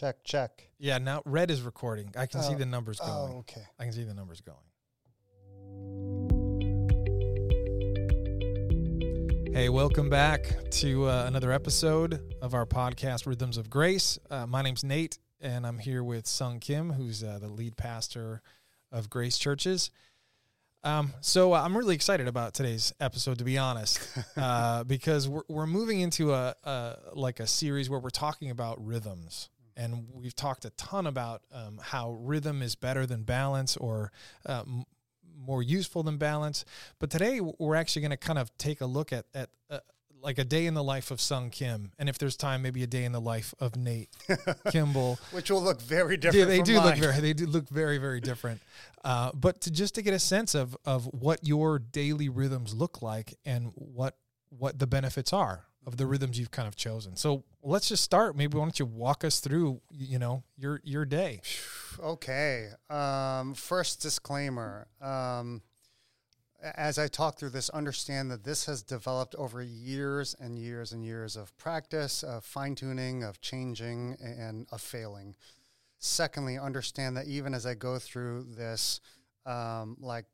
Check, check. Yeah, now red is recording. I can see Oh. the numbers going. Oh, okay. I can see the numbers going. Hey, welcome back to uh, another episode of our podcast, Rhythms of Grace. Uh, my name's Nate, and I'm here with Sung Kim, who's uh, the lead pastor of Grace Churches. Um, so uh, I'm really excited about today's episode, to be honest, uh, because we're, we're moving into a, a like a series where we're talking about rhythms, and we've talked a ton about um, how rhythm is better than balance or uh, m- more useful than balance. But today we're actually going to kind of take a look at at uh, like a day in the life of Sung Kim, and if there's time, maybe a day in the life of Nate Kimball. Which will look very different. Yeah, they do look very they do look very very different. Uh, but to just to get a sense of of what your daily rhythms look like and what what the benefits are of the rhythms you've kind of chosen. So let's just start. Maybe why don't you walk us through you know your your day? Okay. Um, first disclaimer. Um, as I talk through this, understand that this has developed over years and years and years of practice, of fine tuning, of changing, and of failing. Secondly, understand that even as I go through this, um, like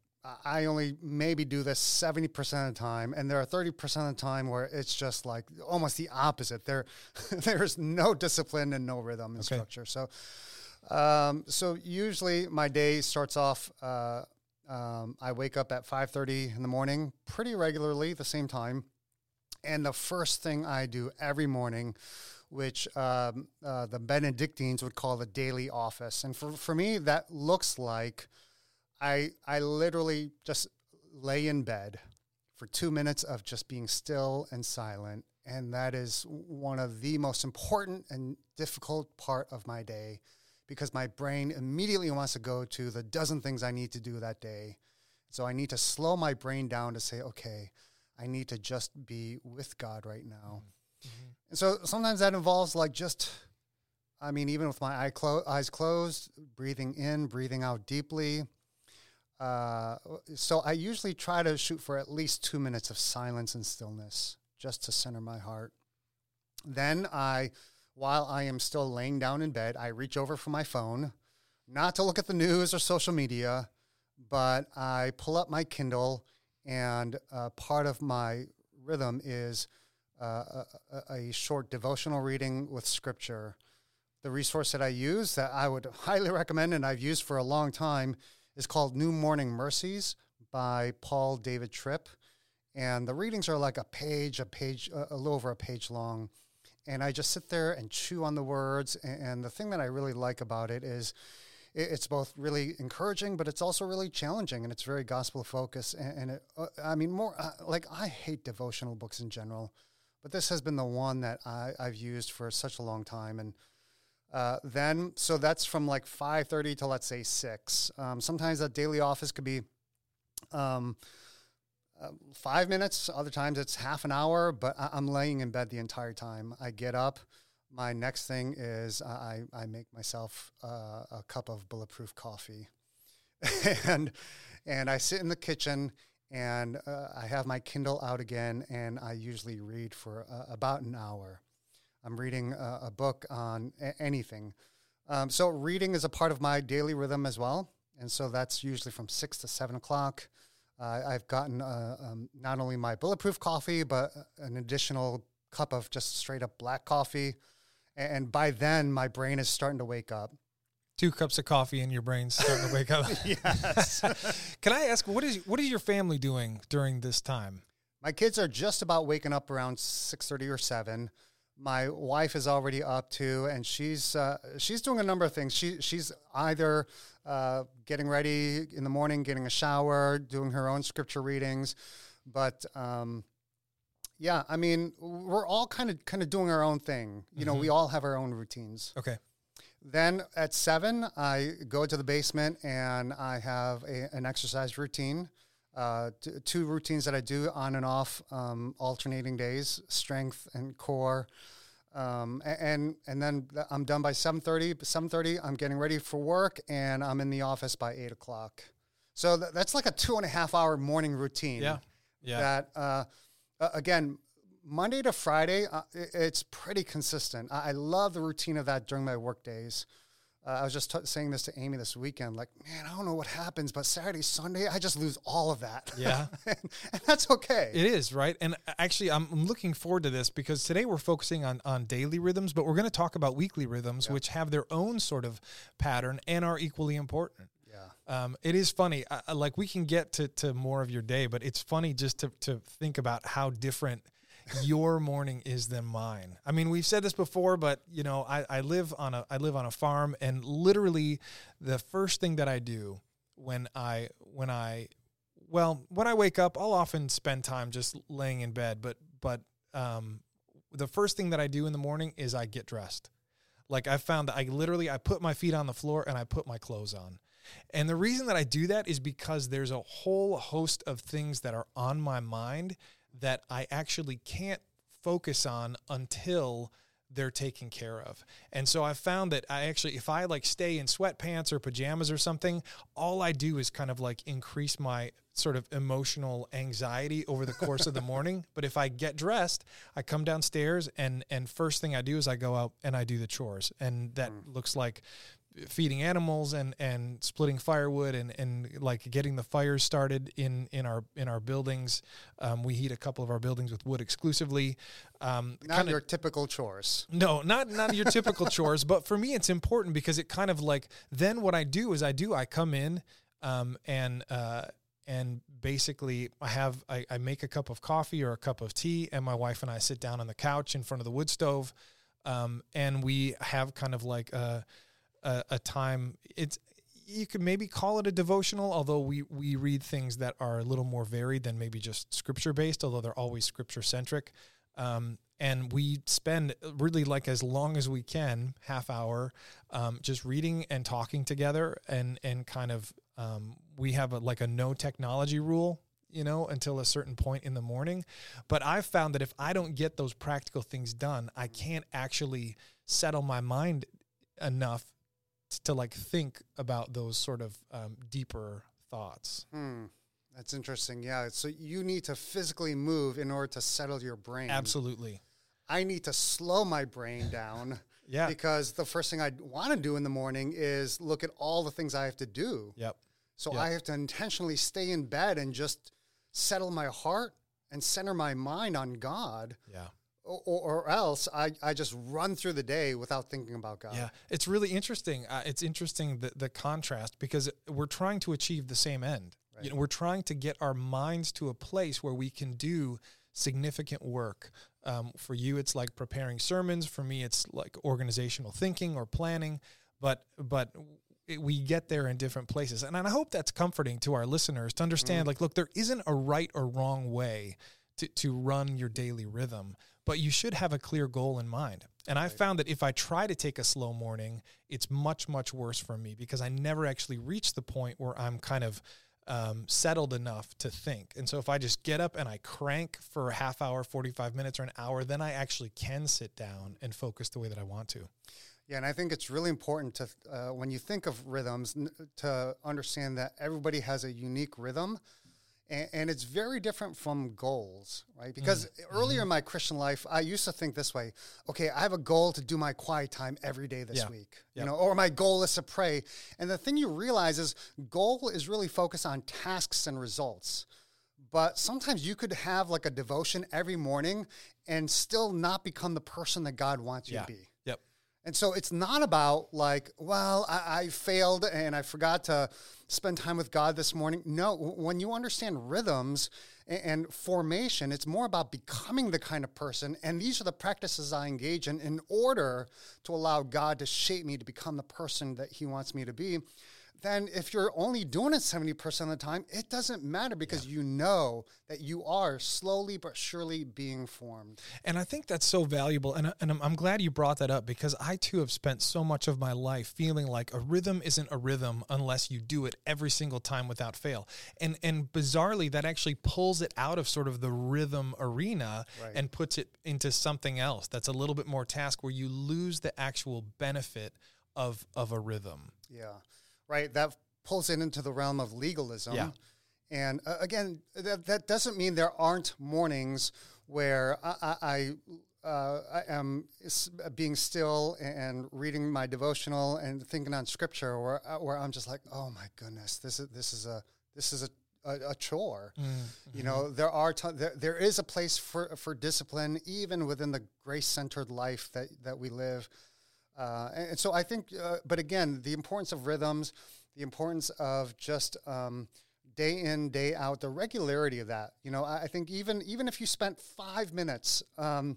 I- only maybe do this 70% of the time, and there are 30% of the time where it's just like almost the opposite. There, there's no discipline and no rhythm and Okay. structure. So, um, so usually my day starts off. Uh, um, I wake up at five thirty in the morning, pretty regularly, the same time. And the first thing I do every morning, which um, uh, the Benedictines would call the daily office, and for for me that looks like I I literally just lay in bed for two minutes of just being still and silent, and that is one of the most important and difficult part of my day because my brain immediately wants to go to the dozen things I need to do that day. So I need to slow my brain down to say, okay, I need to just be with God right now. Mm-hmm. Mm-hmm. And so sometimes that involves like just, I mean, even with my eye clo- eyes closed, breathing in, breathing out deeply. Uh, so I usually try to shoot for at least two minutes of silence and stillness just to center my heart. Then I, while I am still laying down in bed, I reach over for my phone, not to look at the news or social media, but I pull up my Kindle, and uh, part of my rhythm is uh, a, a- a short devotional reading with scripture. The resource that I use that I would highly recommend and I've used for a long time is called New Morning Mercies by Paul David Tripp. And the readings are like a page, a page, a little over a page long. And I just sit there and chew on the words. And the thing that I really like about it is it- it's both really encouraging, but it's also really challenging, and it's very gospel focused. And, and it, uh, I mean, more uh, like I hate devotional books in general, but this has been the one that I, I've used for such a long time. And uh, then, so that's from like five thirty to let's say six. Um, sometimes that daily office could be. Um, uh, five minutes. Other times it's half an hour, but I- I'm laying in bed the entire time. I get up. My next thing is I, I make myself uh, a cup of bulletproof coffee, and and I sit in the kitchen and uh, I have my Kindle out again, and I usually read for uh, about an hour. I'm reading a, a book on a- anything. Um, so reading is a part of my daily rhythm as well, and so that's usually from six to seven o'clock. Uh, I've gotten uh, um, not only my bulletproof coffee, but an additional cup of just straight up black coffee. And by then, my brain is starting to wake up. Two cups of coffee and your brain's starting to wake up. Yes. Can I ask what is what is your family doing during this time? my kids are just about waking up around 6.30 or 7 my wife is already up too and she's uh, she's doing a number of things. She she's either uh, getting ready in the morning getting a shower doing her own scripture readings. But um, yeah i mean we're all kind of kind of doing our own thing. You know we all have our own routines. Okay. then at seven, I go to the basement and I have a, an exercise routine. Uh, t- two routines that I do on and off, um, alternating days, strength and core. Um, and and then I'm done by seven thirty. Seven thirty, I'm getting ready for work, and I'm in the office by eight o'clock. So th- that's like a two and a half hour morning routine Yeah. Yeah. that uh, uh, again Monday to Friday, uh, it's pretty consistent. I, I, love the routine of that during my work days. Uh, I was just t- saying this to Amy this weekend. Like, man, I don't know what happens, but Saturday, Sunday, I just lose all of that. Yeah, and, and, that's okay. It is right. And actually, I'm looking forward to this because today we're focusing on on daily rhythms, but we're going to talk about weekly rhythms, yeah. which have their own sort of pattern and are equally important. Yeah. Um, it is funny. I, like we can get to, to more of your day, but it's funny just to, to think about how different your morning is than mine. I mean, we've said this before, but you know, I, I live on a I live on a farm, and literally, the first thing that I do when I when I well when I wake up, I'll often spend time just laying in bed. But but um, the first thing that I do in the morning is I get dressed. Like I found that I literally I put my feet on the floor and I put my clothes on. And the reason that I do that is because there's a whole host of things that are on my mind that I actually can't focus on until they're taken care of. And so I found that I actually, if I like stay in sweatpants or pajamas or something, all I do is kind of like increase my sort of emotional anxiety over the course of the morning. But if I get dressed, I come downstairs and and first thing I do is I go out and I do the chores. And that mm. looks like feeding animals and and splitting firewood and and like getting the fires started in in our in our buildings. Um, we heat a couple of our buildings with wood exclusively. Um, not kinda, your typical chores. No, not not your typical chores. But for me, it's important because it kind of like then what I do is I do I come in um, and. Uh, and basically I have I, I, make a cup of coffee or a cup of tea, and my wife and I sit down on the couch in front of the wood stove, um, and we have kind of like a a, a time. It's you could maybe call it a devotional, although we we read things that are a little more varied than maybe just scripture based, although they're always scripture centric. Um, and we spend really like as long as we can, half hour, um, just reading and talking together, and and kind of um, we have a, like a no technology rule, you know, until a certain point in the morning. But I've found that if I don't get those practical things done, I can't actually settle my mind enough to like think about those sort of um, deeper thoughts. Hmm. That's interesting. Yeah. So you need to physically move in order to settle your brain. Absolutely. I need to slow my brain down. yeah. Because the first thing I want to do in the morning is look at all the things I have to do. Yep. So yep. I have to intentionally stay in bed and just settle my heart and center my mind on God. Yeah or, or, else I, I just run through the day without thinking about God. Yeah, it's really interesting. Uh, it's interesting the, the contrast because we're trying to achieve the same end. Right. You know, we're trying to get our minds to a place where we can do significant work. Um, for you, it's like preparing sermons. For me, it's like organizational thinking or planning. But but it, we get there in different places, and, and I hope that's comforting to our listeners to understand. Mm. Like, look, there isn't a right or wrong way to, to run your daily rhythm but you should have a clear goal in mind. And I found that if I try to take a slow morning, it's much, much worse for me because I never actually reach the point where I'm kind of um, settled enough to think. And so if I just get up and I crank for a half hour, 45 minutes, or an hour, then I actually can sit down and focus the way that I want to. Yeah, and I think it's really important to, uh, when you think of rhythms, n- to understand that everybody has a unique rhythm and, and, it's very different from goals, right? Because mm-hmm. earlier in my Christian life, I used to think this way: okay, I have a goal to do my quiet time every day this yeah. week, yep. you know, or my goal is to pray. And the thing you realize is, goal is really focused on tasks and results. But sometimes you could have like a devotion every morning and still not become the person that God wants you yeah. to be. And so it's not about like, well, I, I, failed and I forgot to spend time with God this morning. No, when you understand rhythms and, and formation, it's more about becoming the kind of person. And these are the practices I engage in in order to allow God to shape me to become the person that He wants me to be then if you're only doing it 70% of the time, it doesn't matter because yeah. you know that you are slowly but surely being formed. And I think that's so valuable. And, uh, and I'm, I'm glad you brought that up because I too have spent so much of my life feeling like a rhythm isn't a rhythm unless you do it every single time without fail. And, and bizarrely, that actually pulls it out of sort of the rhythm arena right. and puts it into something else that's a little bit more task where you lose the actual benefit of, of a rhythm. Yeah right? That pulls it into the realm of legalism. Yeah. And uh, again, that, that doesn't mean there aren't mornings where I, I, uh, I am being still and reading my devotional and thinking on scripture, where uh, where I'm just like, oh my goodness, this is this is a this is a a, a chore. Mm-hmm. You know, there are t- there, there is a place for for discipline even within the grace centered life that that we live. Uh, and, and, so I think, uh, but again, the importance of rhythms, the importance of just um, day in day out, the regularity of that. You know, I, I think even even if you spent five minutes. Um,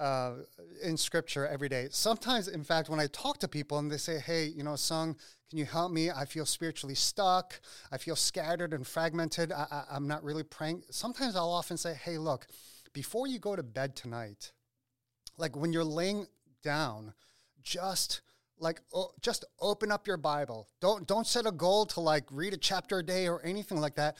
uh, in scripture every day. Sometimes, in fact, when I talk to people and they say, Hey, you know, Sung, can you help me? I feel spiritually stuck. I feel scattered and fragmented. I, am not really praying. Sometimes I'll often say, Hey, look, before you go to bed tonight, like when you're laying down, just like oh, just open up your bible. Don't don't set a goal to like read a chapter a day or anything like that.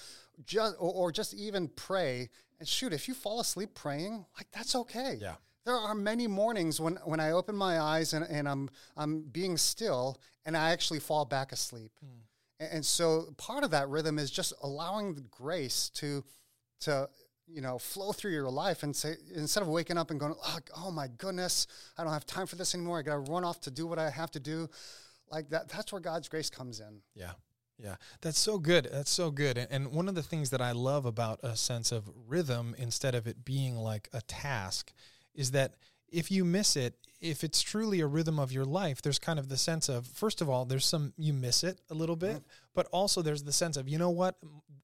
Just or, or just even pray. And shoot if you fall asleep praying like that's okay. Yeah. There are many mornings when, when I open my eyes and, and I'm, I'm being still and I actually fall back asleep. Mm. And, and so part of that rhythm is just allowing the grace to, to you know, flow through your life and say, instead of waking up and going, oh, oh my goodness, I don't have time for this anymore. I got to run off to do what I have to do. Like that, that's where God's grace comes in. Yeah. Yeah, that's so good. That's so good. And, and one of the things that I love about a sense of rhythm instead of it being like a task is that if you miss it, if it's truly a rhythm of your life, there's kind of the sense of, first of all, there's some, you miss it a little bit, but also there's the sense of, you know what,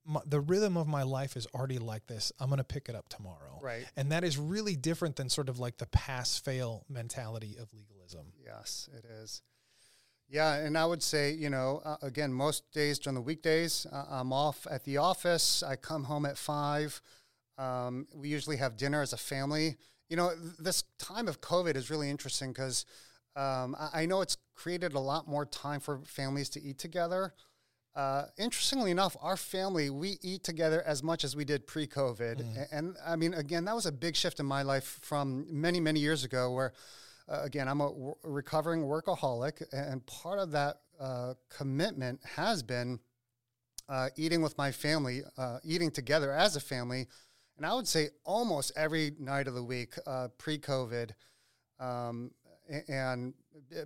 my, the rhythm of my life is already like this. I'm going to pick it up tomorrow. Right. And that is really different than sort of like the pass fail mentality of legalism. Yes, it is. Yeah, and I would say, you know, uh, again, most days during the weekdays, uh, I'm off at the office. I come home at five. Um, we usually have dinner as a family you know, this time of COVID is really interesting because um, I, I, know it's created a lot more time for families to eat together. Uh, interestingly enough, our family, we eat together as much as we did pre COVID. Mm. And, and, I mean, again, that was a big shift in my life from many, many years ago where, uh, again, I'm a w- recovering workaholic. And part of that uh, commitment has been uh, eating with my family, uh, eating together as a family and I would say almost every night of the week uh, pre COVID. Um, and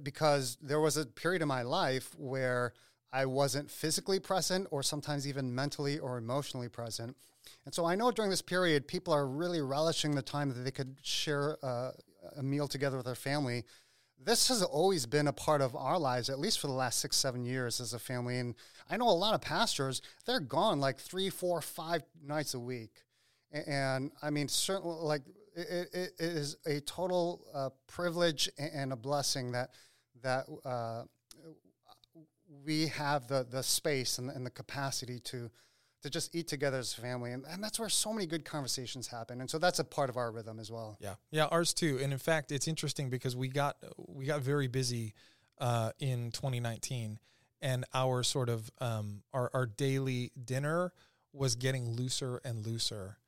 because there was a period in my life where I wasn't physically present or sometimes even mentally or emotionally present. And so I know during this period, people are really relishing the time that they could share uh, a meal together with their family. This has always been a part of our lives, at least for the last six, seven years as a family. And I know a lot of pastors, they're gone like three, four, five nights a week. And I mean, certainly, like it, it is a total uh, privilege and a blessing that that uh, we have the the space and, and, the capacity to to just eat together as a family, and, and that's where so many good conversations happen. And so that's a part of our rhythm as well. Yeah, yeah, ours too. And in fact, it's interesting because we got we got very busy uh, in 2019, and our sort of um, our our daily dinner was getting looser and looser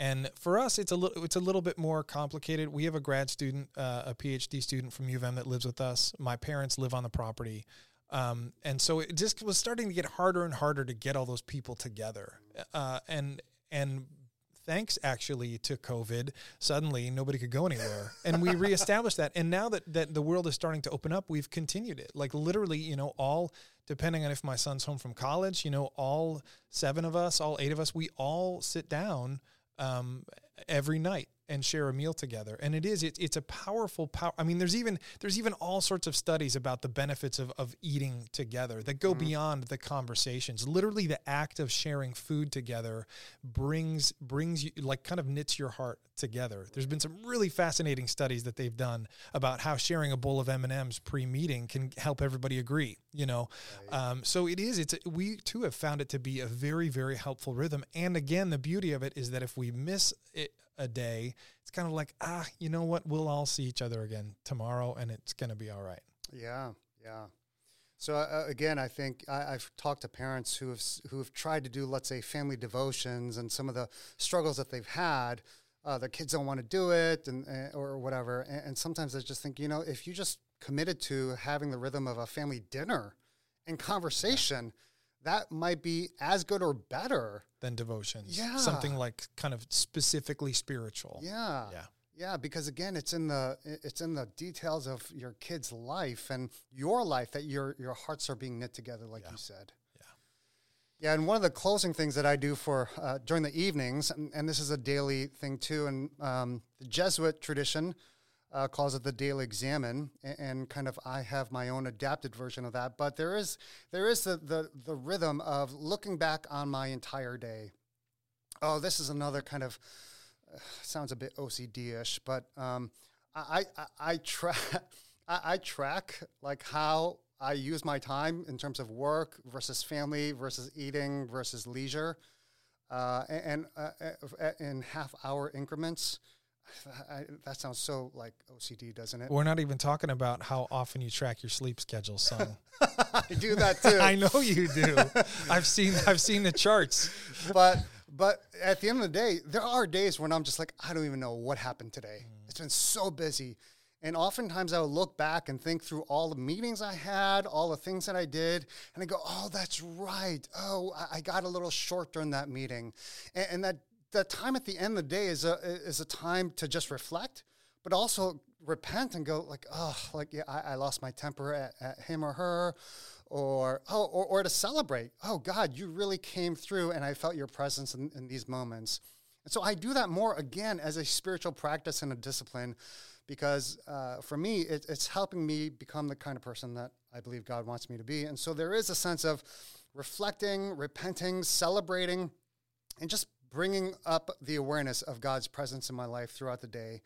and for us, it's a little it's a little bit more complicated. We have a grad student, uh, a PhD student from U of M that lives with us. My parents live on the property, um, and so it just was starting to get harder and harder to get all those people together. Uh, and and thanks actually to COVID, suddenly nobody could go anywhere, and we reestablished that. And now that that the world is starting to open up, we've continued it. Like literally, you know, all depending on if my son's home from college, you know, all seven of us, all eight of us, we all sit down um, every night and share a meal together. And it is it, it's a powerful power i mean there's even there's even all sorts of studies about the benefits of, of eating together that go mm-hmm. beyond the conversations. Literally the act of sharing food together brings brings you like kind of knits your heart together. There's been some really fascinating studies that they've done about how sharing a bowl of m&ms pre-meeting can help everybody agree you know? Right. um, so it is it's a, we too have found it to be a very very helpful rhythm. And again the beauty of it is that if we miss it a day, it's kind of like, ah, you know what? We'll all see each other again tomorrow and it's going to be all right. Yeah, yeah. So uh, again, I think I, have talked to parents who have who have tried to do, let's say, family devotions, and some of the struggles that they've had. Uh, their kids don't want to do it, and uh, or whatever. And, and, sometimes I just think, you know, if you just committed to having the rhythm of a family dinner and conversation, that might be as good or better than devotions. Yeah. Something like kind of specifically spiritual. Yeah. Yeah. Yeah, because again, it's in the it's in the details of your kid's life and your life that your your hearts are being knit together, like Yeah. you said. Yeah. Yeah, and one of the closing things that I do for uh, during the evenings, and, and this is a daily thing too, and um, the Jesuit tradition uh, calls it the daily Examen, and, and kind of I have my own adapted version of that. But there is there is the the, the rhythm of looking back on my entire day. Oh, this is another kind of uh, sounds a bit OCD-ish, but um, I, I I track I, I track like how I use my time in terms of work versus family versus eating versus leisure, uh, and, and uh, in half hour increments. I, that sounds so like OCD, doesn't it? We're not even talking about how often you track your sleep schedule, Sung. I do that too. I know you do. I've seen I've seen the charts. but but at the end of the day, there are days when I'm just like, I don't even know what happened today. Mm. It's been so busy. And oftentimes I would look back and think through all the meetings I had, all the things that I did, and I go, oh, that's right. Oh, I, I got a little short during that meeting. And, and that, that time at the end of the day is a, is a time to just reflect, but also repent and go like, oh, like, yeah, I, I lost my temper at, at him or her or oh, or, or to celebrate. Oh God, you really came through, and I felt your presence in, in these moments. And so I do that more again as a spiritual practice and a discipline, because uh, for me, it, it's helping me become the kind of person that I believe God wants me to be. And so there is a sense of reflecting, repenting, celebrating, and just bringing up the awareness of God's presence in my life throughout the day.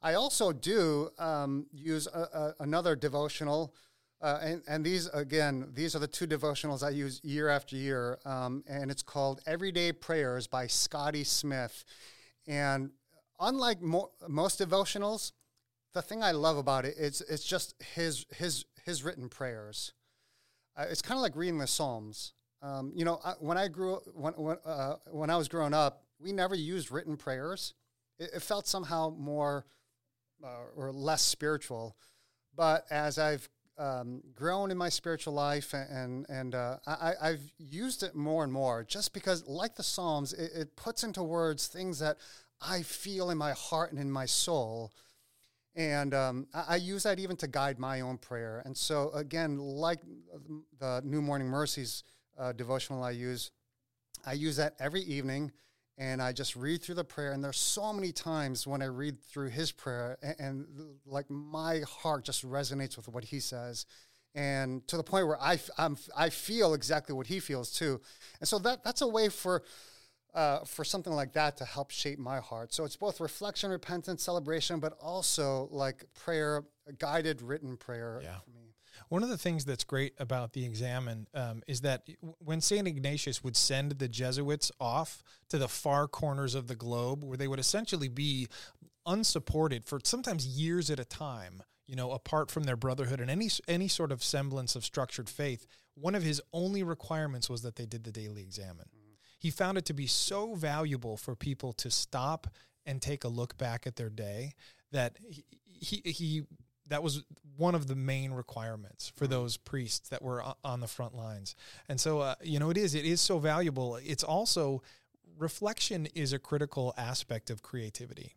I also do um, use a, a, another devotional. Uh, and, and these, again, these are the two devotionals I use year after year. Um, and it's called Everyday Prayers by Scotty Smith. And unlike mo- most devotionals, the thing I love about it is it's just his, his, his written prayers. Uh, it's kind of like reading the Psalms. Um, you know, I, when I grew when when, uh, when I was growing up, we never used written prayers. It, it felt somehow more uh, or less spiritual. But as I've um, grown in my spiritual life and and uh, I, I've used it more and more just because, like the Psalms, it, it puts into words things that I feel in my heart and in my soul. And um, I, I use that even to guide my own prayer. And so, again, like the New Morning Mercies uh, devotional I use, I use that every evening and I just read through the prayer. And there's so many times when I read through his prayer, and, and, like my heart just resonates with what he says, and to the point where I, I'm, I feel exactly what he feels too. And so that that's a way for. Uh, for something like that to help shape my heart. So it's both reflection, repentance, celebration, but also like prayer, guided written prayer Yeah. for me. One of the things that's great about the Examen um, is that when St. Ignatius would send the Jesuits off to the far corners of the globe, where they would essentially be unsupported for sometimes years at a time, you know, apart from their brotherhood and any any sort of semblance of structured faith, one of his only requirements was that they did the daily Examen. He found it to be so valuable for people to stop and take a look back at their day that he, he, he that was one of the main requirements for those priests that were on the front lines. And so, uh, you know, it is, it is so valuable. It's also, reflection is a critical aspect of creativity.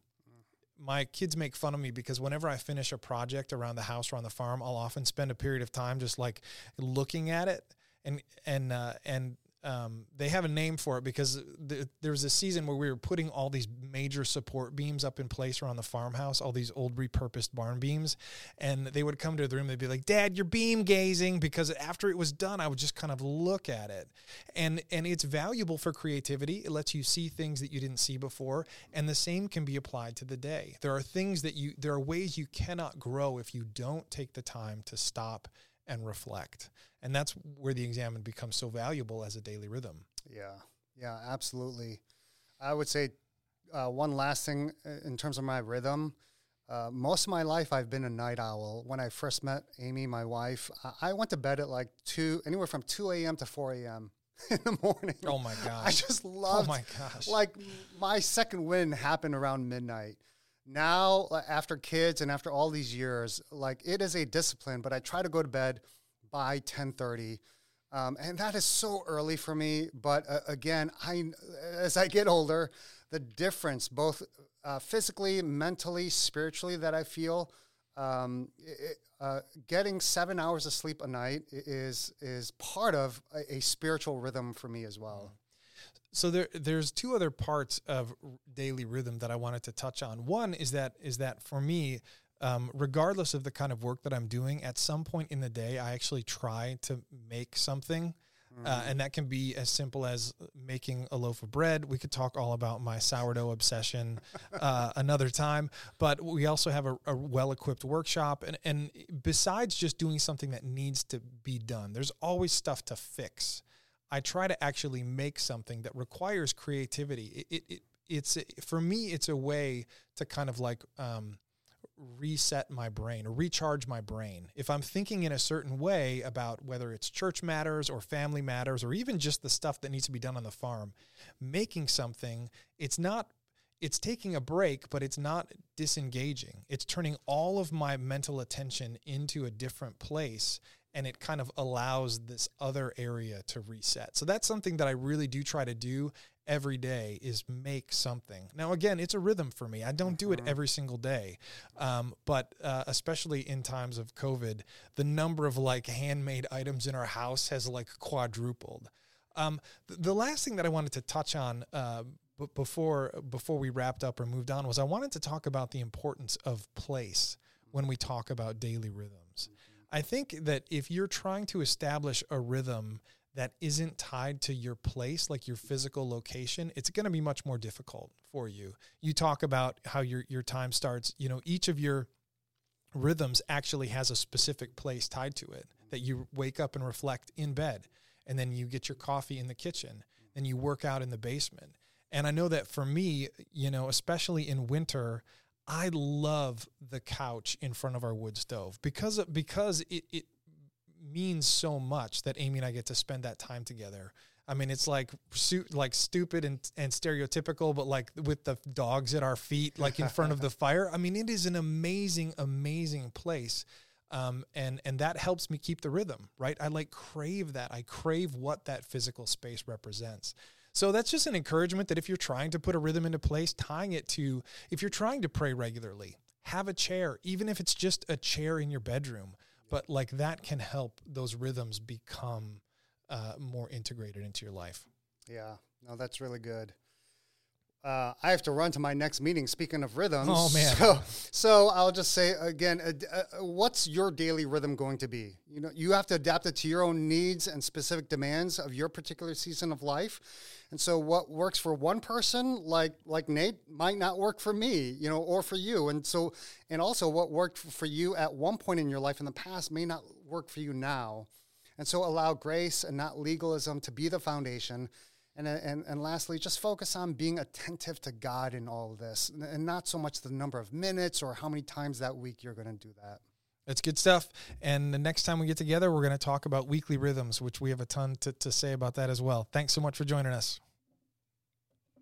My kids make fun of me because whenever I finish a project around the house or on the farm, I'll often spend a period of time just like looking at it and, and, uh, and, um, they have a name for it because th- there was a season where we were putting all these major support beams up in place around the farmhouse, all these old repurposed barn beams. And they would come to the room, they'd be like, Dad, you're beam gazing. Because after it was done, I would just kind of look at it. And, and it's valuable for creativity. It lets you see things that you didn't see before. And the same can be applied to the day. There are things that you, there are ways you cannot grow if you don't take the time to stop and reflect. And that's where the Examen becomes so valuable as a daily rhythm. Yeah, yeah, absolutely. I would say uh, one last thing uh, in terms of my rhythm. Uh, most of my life, I've been a night owl. When I first met Amy, my wife, I, I went to bed at like two, anywhere from two a.m. to four a.m. in the morning. Oh my gosh. I just Oh my gosh. Like my second win happened around midnight. Now, uh, after kids and after all these years, like it is a discipline. But I try to go to bed by ten thirty. Um, and that is so early for me. But uh, again, I as I get older, the difference, both uh, physically, mentally, spiritually, that I feel, um, it, uh, getting seven hours of sleep a night is is part of a, a spiritual rhythm for me as well. So there, there's two other parts of daily rhythm that I wanted to touch on. One is that is that for me, um, regardless of the kind of work that I'm doing, at some point in the day, I actually try to make something. Uh, mm-hmm. and that can be as simple as making a loaf of bread. We could talk all about my sourdough obsession uh, another time, but we also have a, a well equipped workshop. And, and besides just doing something that needs to be done, there's always stuff to fix. I try to actually make something that requires creativity. It, it, it it's for me, it's a way to kind of like um, reset my brain or recharge my brain. If I'm thinking in a certain way about whether it's church matters or family matters or even just the stuff that needs to be done on the farm, making something, it's not it's taking a break, but it's not disengaging. It's turning all of my mental attention into a different place and it kind of allows this other area to reset. So that's something that I really do try to do every day is make something. Now, again, it's a rhythm for me. I don't do it mm-hmm. every single day, um, but uh, especially in times of COVID, the number of like handmade items in our house has like quadrupled. Um, th- the last thing that I wanted to touch on. Uh, b- before before we wrapped up or moved on was I wanted to talk about the importance of place when we talk about daily rhythms. I think that if you're trying to establish a rhythm that isn't tied to your place, like your physical location, it's going to be much more difficult for you. You talk about how your your time starts, you know, each of your rhythms actually has a specific place tied to it that you wake up and reflect in bed and then you get your coffee in the kitchen and you work out in the basement. And I know that for me, you know, especially in winter, I love the couch in front of our wood stove because because it, it means so much that Amy and I get to spend that time together. I mean, it's like like stupid and, and stereotypical, but like with the dogs at our feet, like in front of the fire. I mean, it is an amazing, amazing place. Um, and and that helps me keep the rhythm, right? I like crave that. I crave what that physical space represents. So that's just an encouragement that if you're trying to put a rhythm into place, tying it to if you're trying to pray regularly, have a chair, even if it's just a chair in your bedroom. But like that can help those rhythms become uh, more integrated into your life. Yeah, no, that's really good. Uh, I have to run to my next meeting. Speaking of rhythms, oh man! So, so I'll just say again, uh, uh, what's your daily rhythm going to be? You know, you have to adapt it to your own needs and specific demands of your particular season of life. And so, what works for one person, like like Nate, might not work for me, you know, or for you. And so, and also, what worked for you at one point in your life in the past may not work for you now. And so, allow grace and not legalism to be the foundation and, uh, and, and lastly, just focus on being attentive to God in all of this and not so much the number of minutes or how many times that week you're going to do that. That's good stuff. And the next time we get together, we're going to talk about weekly rhythms, which we have a ton to, to say about that as well. Thanks so much for joining us.